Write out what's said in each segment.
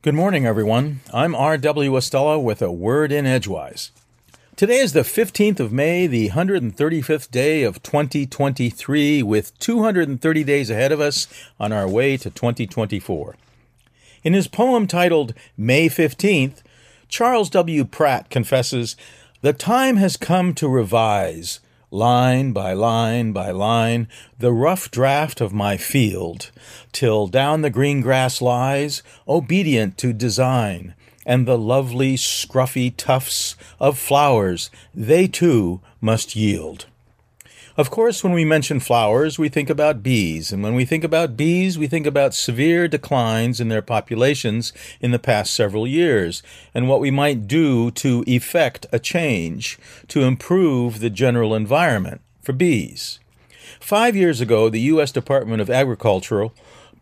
Good morning, everyone. I'm R.W. Estela with a word in Edgewise. Today is the 15th of May, the 135th day of 2023, with 230 days ahead of us on our way to 2024. In his poem titled May 15th, Charles W. Pratt confesses, The time has come to revise line by line by line, the rough draft of my field, till down the green grass lies, obedient to design, and the lovely scruffy tufts of flowers, they too must yield. Of course, when we mention flowers, we think about bees, and when we think about bees, we think about severe declines in their populations in the past several years, and what we might do to effect a change to improve the general environment for bees. Five years ago, the U.S. Department of Agriculture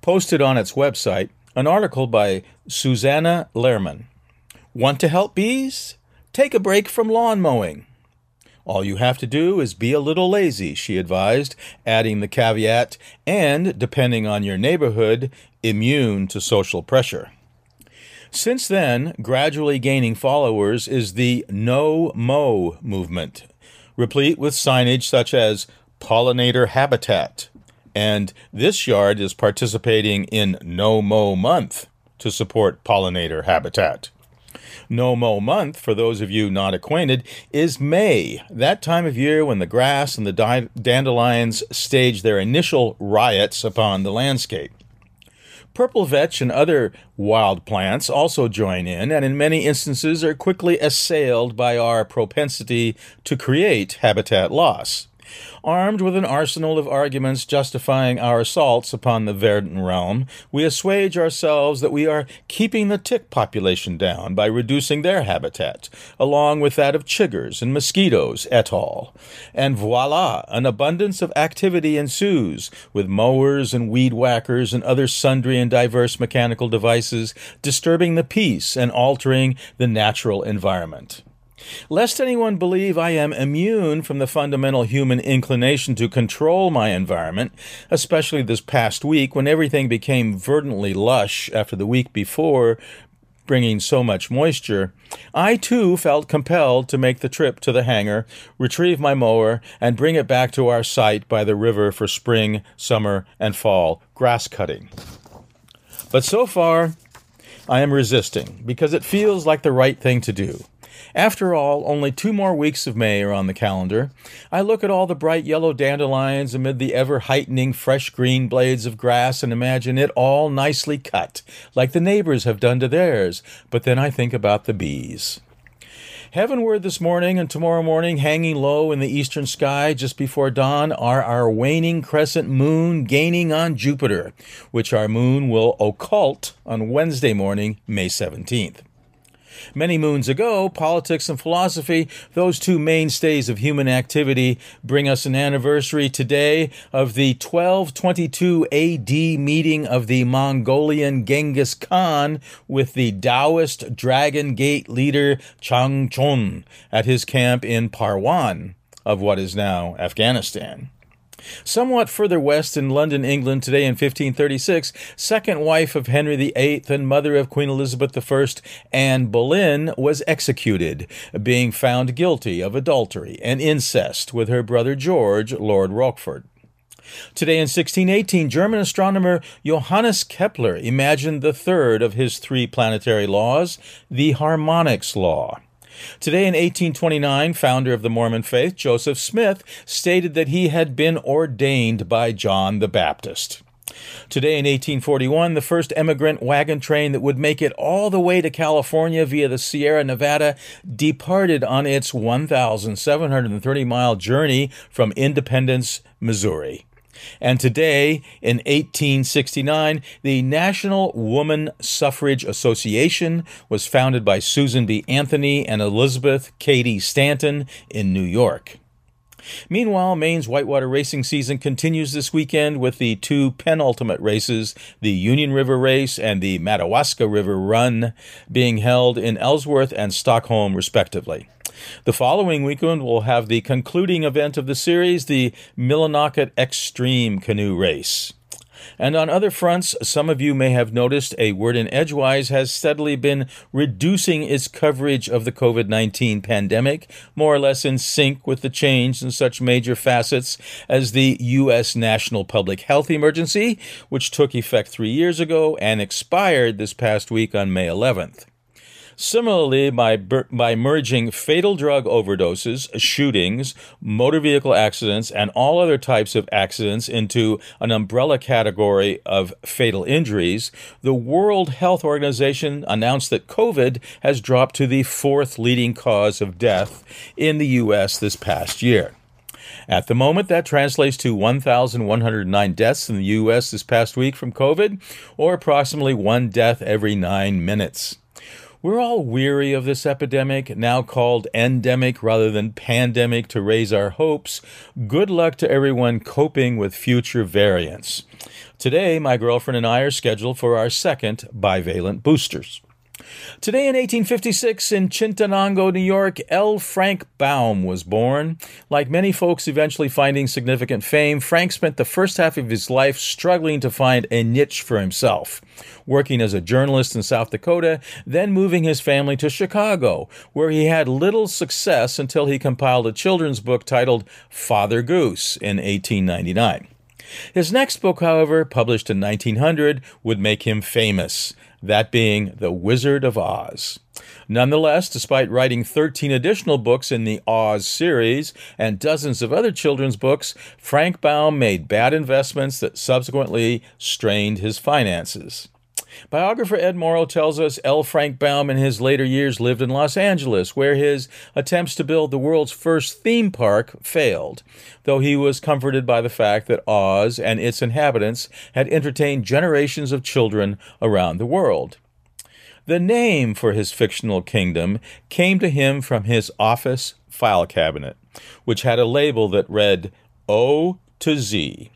posted on its website an article by Susanna Lehrman. Want to help bees? Take a break from lawn mowing. All you have to do is be a little lazy, she advised, adding the caveat, and, depending on your neighborhood, immune to social pressure. Since then, gradually gaining followers is the No Mow movement, replete with signage such as pollinator habitat, and this yard is participating in No Mow Month to support pollinator habitat. No Mow month, for those of you not acquainted, is May, that time of year when the grass and the dandelions stage their initial riots upon the landscape. Purple vetch and other wild plants also join in, and in many instances are quickly assailed by our propensity to create habitat loss. Armed with an arsenal of arguments justifying our assaults upon the verdant realm, we assuage ourselves that we are keeping the tick population down by reducing their habitat, along with that of chiggers and mosquitoes et al. And voila, an abundance of activity ensues, with mowers and weed whackers and other sundry and diverse mechanical devices disturbing the peace and altering the natural environment. Lest anyone believe I am immune from the fundamental human inclination to control my environment, especially this past week when everything became verdantly lush after the week before bringing so much moisture, I too felt compelled to make the trip to the hangar, retrieve my mower, and bring it back to our site by the river for spring, summer, and fall grass cutting. But so far, I am resisting because it feels like the right thing to do. After all, only two more weeks of May are on the calendar. I look at all the bright yellow dandelions amid the ever heightening fresh green blades of grass and imagine it all nicely cut, like the neighbors have done to theirs. But then I think about the bees. Heavenward this morning and tomorrow morning, hanging low in the eastern sky just before dawn, are our waning crescent moon gaining on Jupiter, which our moon will occult on Wednesday morning, May 17th. Many moons ago, politics and philosophy, those two mainstays of human activity, bring us an anniversary today of the 1222 AD meeting of the Mongolian Genghis Khan with the Taoist Dragon Gate leader Chang Chun at his camp in Parwan of what is now Afghanistan. Somewhat further west in London, England, today in 1536, second wife of Henry VIII and mother of Queen Elizabeth I, Anne Boleyn, was executed, being found guilty of adultery and incest with her brother George, Lord Rochford. Today in 1618, German astronomer Johannes Kepler imagined the third of his three planetary laws, the harmonics law. Today in 1829, founder of the Mormon faith, Joseph Smith, stated that he had been ordained by John the Baptist. Today in 1841, the first emigrant wagon train that would make it all the way to California via the Sierra Nevada departed on its 1,730 mile journey from Independence, Missouri. And today, in 1869, the National Woman Suffrage Association was founded by Susan B. Anthony and Elizabeth Cady Stanton in New York. Meanwhile, Maine's whitewater racing season continues this weekend with the two penultimate races, the Union River Race and the Madawaska River Run, being held in Ellsworth and Stockholm, respectively. The following weekend, we'll have the concluding event of the series, the Millinocket Extreme Canoe Race. And on other fronts, some of you may have noticed a word in Edgewise has steadily been reducing its coverage of the COVID 19 pandemic, more or less in sync with the change in such major facets as the U.S. National Public Health Emergency, which took effect three years ago and expired this past week on May 11th. Similarly, by, by merging fatal drug overdoses, shootings, motor vehicle accidents, and all other types of accidents into an umbrella category of fatal injuries, the World Health Organization announced that COVID has dropped to the fourth leading cause of death in the U.S. this past year. At the moment, that translates to 1,109 deaths in the U.S. this past week from COVID, or approximately one death every nine minutes. We're all weary of this epidemic, now called endemic rather than pandemic, to raise our hopes. Good luck to everyone coping with future variants. Today, my girlfriend and I are scheduled for our second bivalent boosters. Today in 1856, in Chittenango, New York, L. Frank Baum was born. Like many folks eventually finding significant fame, Frank spent the first half of his life struggling to find a niche for himself, working as a journalist in South Dakota, then moving his family to Chicago, where he had little success until he compiled a children's book titled Father Goose in 1899. His next book, however, published in 1900, would make him famous that being The Wizard of Oz. Nonetheless, despite writing 13 additional books in the Oz series and dozens of other children's books, Frank Baum made bad investments that subsequently strained his finances. Biographer Ed Morrow tells us L. Frank Baum in his later years lived in Los Angeles, where his attempts to build the world's first theme park failed, though he was comforted by the fact that Oz and its inhabitants had entertained generations of children around the world. The name for his fictional kingdom came to him from his office file cabinet, which had a label that read O to Z.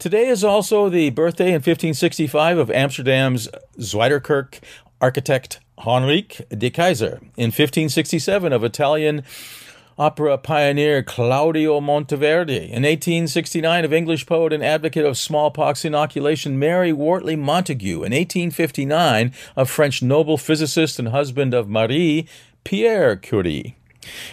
Today is also the birthday in 1565 of Amsterdam's Zuiderkerk architect Henrique de Keyser. In 1567 of Italian opera pioneer Claudio Monteverdi. In 1869, of English poet and advocate of smallpox inoculation Mary Wortley Montagu. In 1859, of French Nobel physicist and husband of Marie Pierre Curie.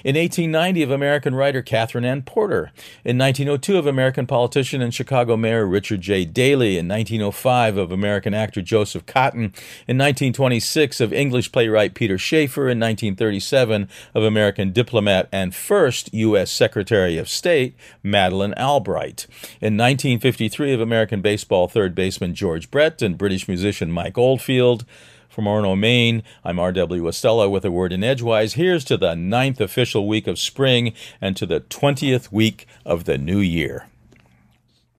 In 1890, of American writer Katherine Anne Porter. In 1902, of American politician and Chicago Mayor Richard J. Daley. In 1905, of American actor Joseph Cotten. In 1926, of English playwright Peter Shaffer. In 1937, of American diplomat and first U.S. Secretary of State Madeleine Albright. In 1953, of American baseball third baseman George Brett and British musician Mike Oldfield. From Orono, Maine, I'm R.W. Estela with a word in Edgewise. Here's to the ninth official week of spring and to the 20th week of the new year.